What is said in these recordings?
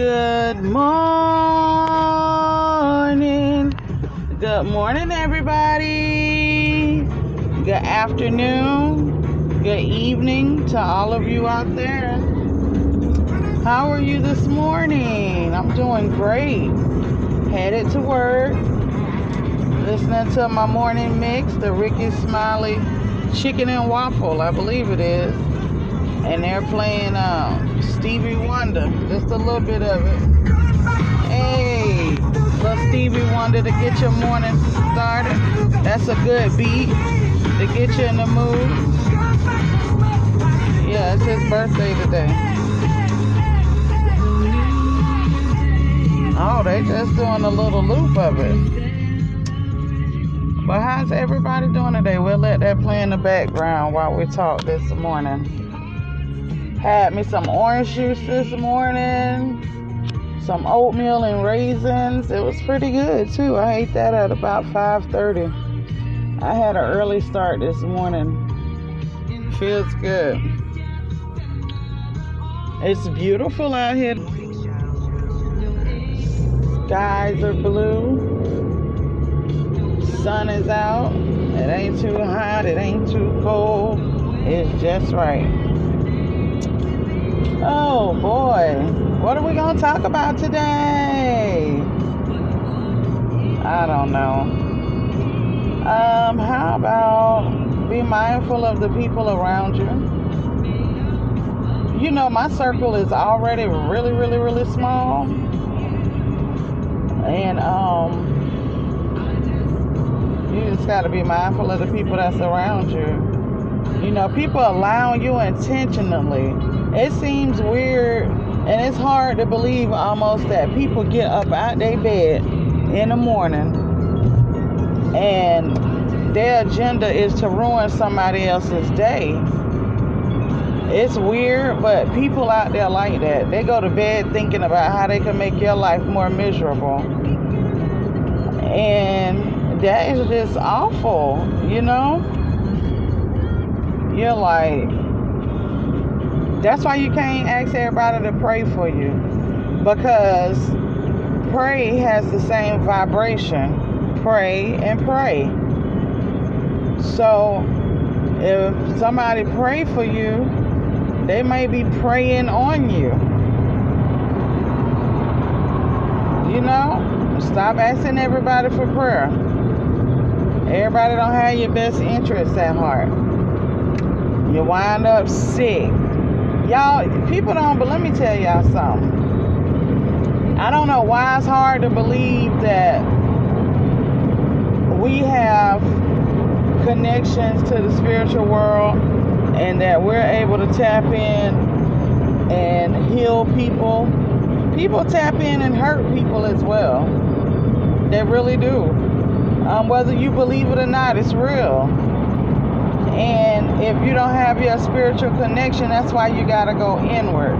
Good morning. Good morning, everybody. Good afternoon. Good evening to all of you out there. How are you this morning? I'm doing great. Headed to work. Listening to my morning mix, the Rickey Smiley Chicken and Waffle, I believe it is. And they're playing um, Stevie Wonder, just a little bit of it. Hey, little Stevie Wonder to get your morning started. That's a good beat to get you in the mood. Yeah, it's his birthday today. Oh, they just doing a little loop of it. But how's everybody doing today? We'll let that play in the background while we talk this morning. Had me some orange juice this morning, some oatmeal and raisins. It was pretty good too. I ate that at about 5:30. I had an early start this morning. Feels good. It's beautiful out here. Skies are blue. Sun is out. It ain't too hot. It ain't too cold. It's just right. Oh boy. What are we to talk about today? I don't know. Um, how about be mindful of the people around you? You know, my circle is already really, really, really small. And um you just got to be mindful of the people that's around you. You know, people allowing you intentionally. It seems weird and it's hard to believe almost that people get up out their bed in the morning and their agenda is to ruin somebody else's day. It's weird, but people out there like that. They go to bed thinking about how they can make your life more miserable. And that is just awful, you know? You're like, that's why you can't ask everybody to pray for you. Because pray has the same vibration. Pray and prey. So if somebody pray for you, they may be preying on you. You know, stop asking everybody for prayer. Everybody don't have your best interests at heart. You wind up sick. Y'all, people don't, but let me tell y'all something. I don't know why it's hard to believe that we have connections to the spiritual world and that we're able to tap in and heal people. People tap in and hurt people as well. They really do. Um, whether you believe it or not, it's real. And if you don't have your spiritual connection, that's why you got to go inward.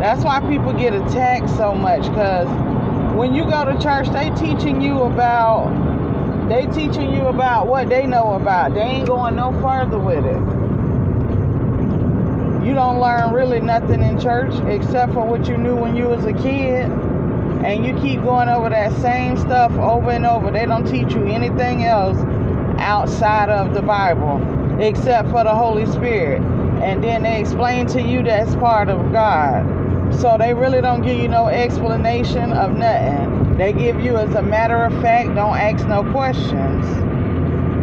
That's why people get attacked so much because when you go to church, they teaching you about they teaching you about what they know about. They ain't going no further with it. You don't learn really nothing in church except for what you knew when you was a kid. And you keep going over that same stuff over and over. They don't teach you anything else outside of the Bible except for the Holy Spirit. And then they explain to you that's part of God. So they really don't give you no explanation of nothing. They give you as a matter of fact, don't ask no questions.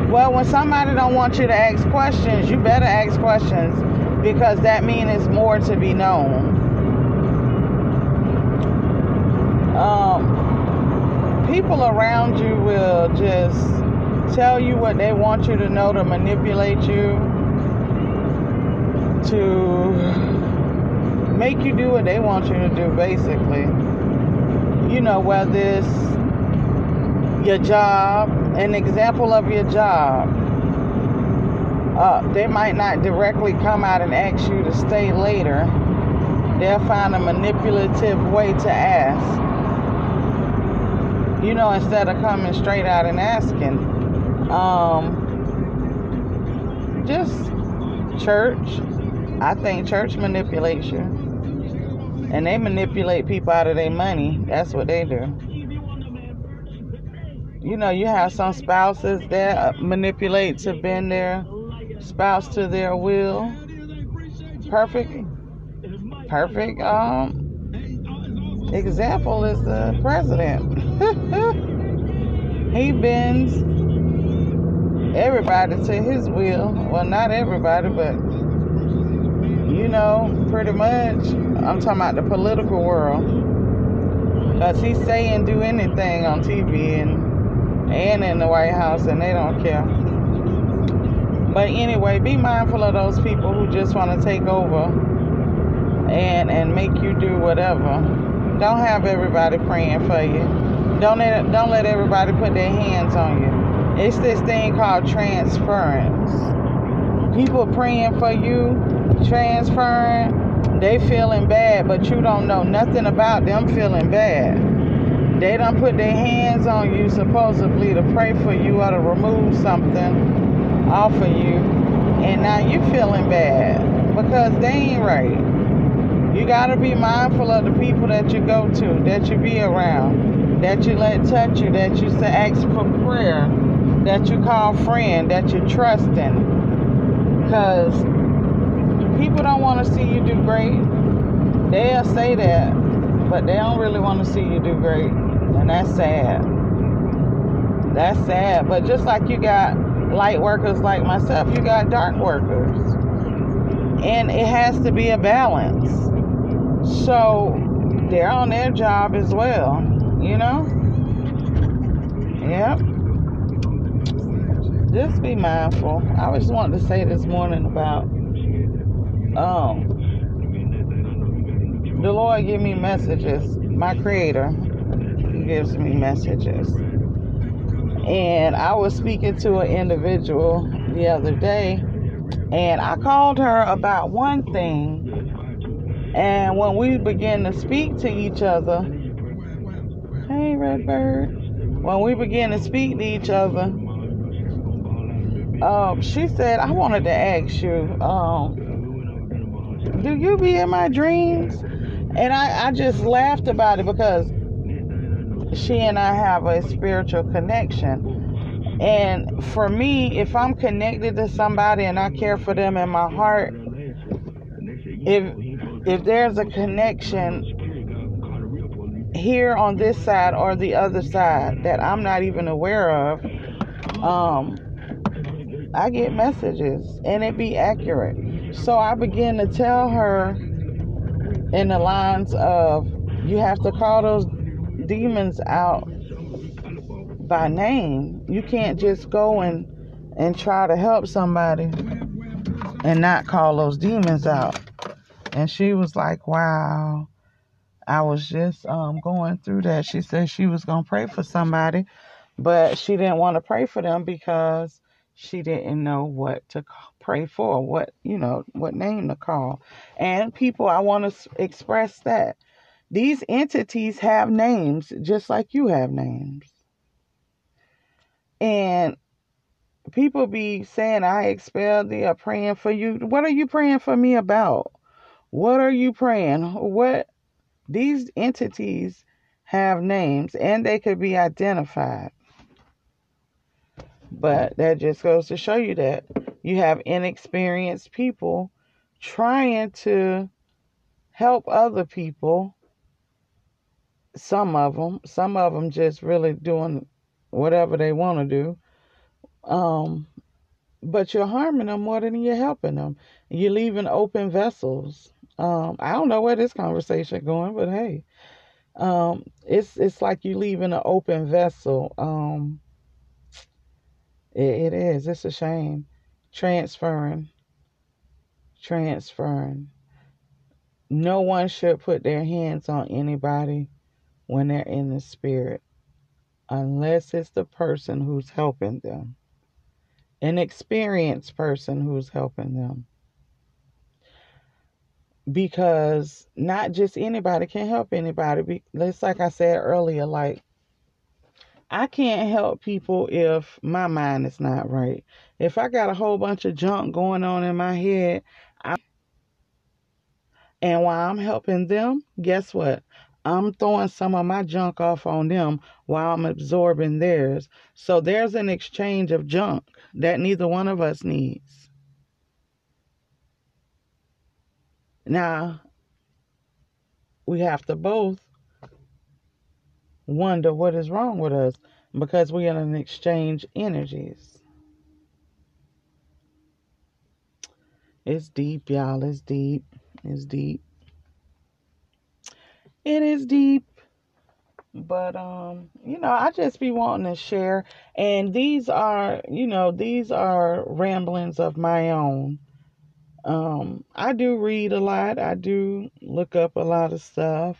Well, when somebody don't want you to ask questions, you better ask questions because that means it's more to be known. Um, people around you will just tell you what they want you to know to manipulate you, to make you do what they want you to do, basically. You know, whether it's your job, an example of your job. Uh, they might not directly come out and ask you to stay later. They'll find a manipulative way to ask. You know, instead of coming straight out and asking. Um, just church. I think church manipulates you. And they manipulate people out of their money. That's what they do. You know, you have some spouses that manipulate to bend their spouse to their will. Perfect, perfect um, example is the president. he bends everybody to his will. Well, not everybody, but you know, pretty much. I'm talking about the political world. Because he's saying do anything on TV and, and in the White House, and they don't care. But anyway, be mindful of those people who just want to take over and and make you do whatever. Don't have everybody praying for you. Don't let don't let everybody put their hands on you. It's this thing called transference. People praying for you, transferring, they feeling bad, but you don't know nothing about them feeling bad. They don't put their hands on you supposedly to pray for you or to remove something off of you, and now you feeling bad because they ain't right. You gotta be mindful of the people that you go to, that you be around, that you let touch you, that you say ask for prayer, that you call friend, that you trusting. Because people don't want to see you do great. They'll say that, but they don't really want to see you do great. And that's sad. That's sad. But just like you got light workers like myself, you got dark workers. And it has to be a balance. So they're on their job as well, you know? Yep. Just be mindful. I just wanted to say this morning about um the Lord give me messages. My creator gives me messages and I was speaking to an individual the other day, and I called her about one thing. And when we began to speak to each other, hey, Redbird, when we began to speak to each other, um, she said, I wanted to ask you, um, do you be in my dreams? And I, I just laughed about it because she and I have a spiritual connection. And for me, if I'm connected to somebody and I care for them in my heart, if if there's a connection here on this side or the other side that I'm not even aware of, um, I get messages and it be accurate. So I begin to tell her in the lines of you have to call those demons out by name. You can't just go and and try to help somebody and not call those demons out. And she was like, "Wow." I was just um, going through that. She said she was going to pray for somebody, but she didn't want to pray for them because she didn't know what to pray for, what, you know, what name to call. And people, I want to express that these entities have names just like you have names. And people be saying, I expelled thee or praying for you. What are you praying for me about? What are you praying? What these entities have names and they could be identified. But that just goes to show you that you have inexperienced people trying to help other people some of them. Some of them just really doing whatever they want to do. Um, but you're harming them more than you're helping them. You're leaving open vessels. Um, I don't know where this conversation going, but hey, um, it's it's like you're leaving an open vessel. Um, it, it is. It's a shame. Transferring, transferring. No one should put their hands on anybody when they're in the spirit unless it's the person who's helping them, an experienced person who's helping them. Because not just anybody can help anybody. It's like I said earlier, like I can't help people if my mind is not right. If I got a whole bunch of junk going on in my head, I, And while I'm helping them, guess what? I'm throwing some of my junk off on them while I'm absorbing theirs. So there's an exchange of junk that neither one of us needs. Now, we have to both wonder what is wrong with us because we're going to exchange energies. It's deep, y'all. It's deep. It's deep. It is deep. But um, you know, I just be wanting to share and these are, you know, these are ramblings of my own. Um, I do read a lot. I do look up a lot of stuff.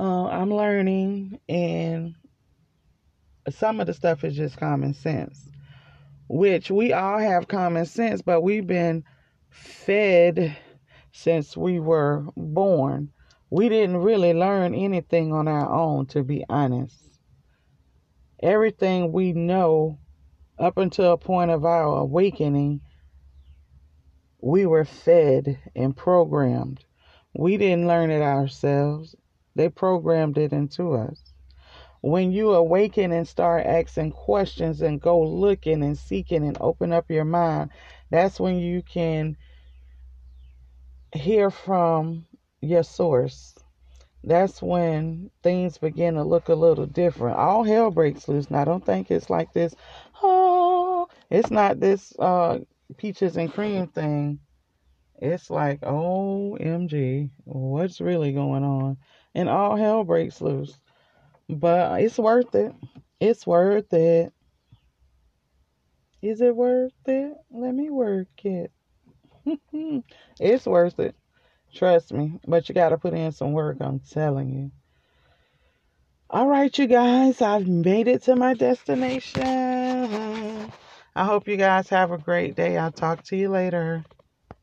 Uh, I'm learning, and some of the stuff is just common sense, which we all have common sense, but we've been fed since we were born. We didn't really learn anything on our own, to be honest. Everything we know up until a point of our awakening, we were fed and programmed. We didn't learn it ourselves, they programmed it into us. When you awaken and start asking questions and go looking and seeking and open up your mind, that's when you can hear from your source. That's when things begin to look a little different. All hell breaks loose. Now, don't think it's like this. Oh, it's not this uh, peaches and cream thing. It's like, OMG, what's really going on? And all hell breaks loose. But it's worth it. It's worth it. Is it worth it? Let me work it. it's worth it. Trust me. But you got to put in some work, I'm telling you. All right, you guys, I've made it to my destination. I hope you guys have a great day. I'll talk to you later.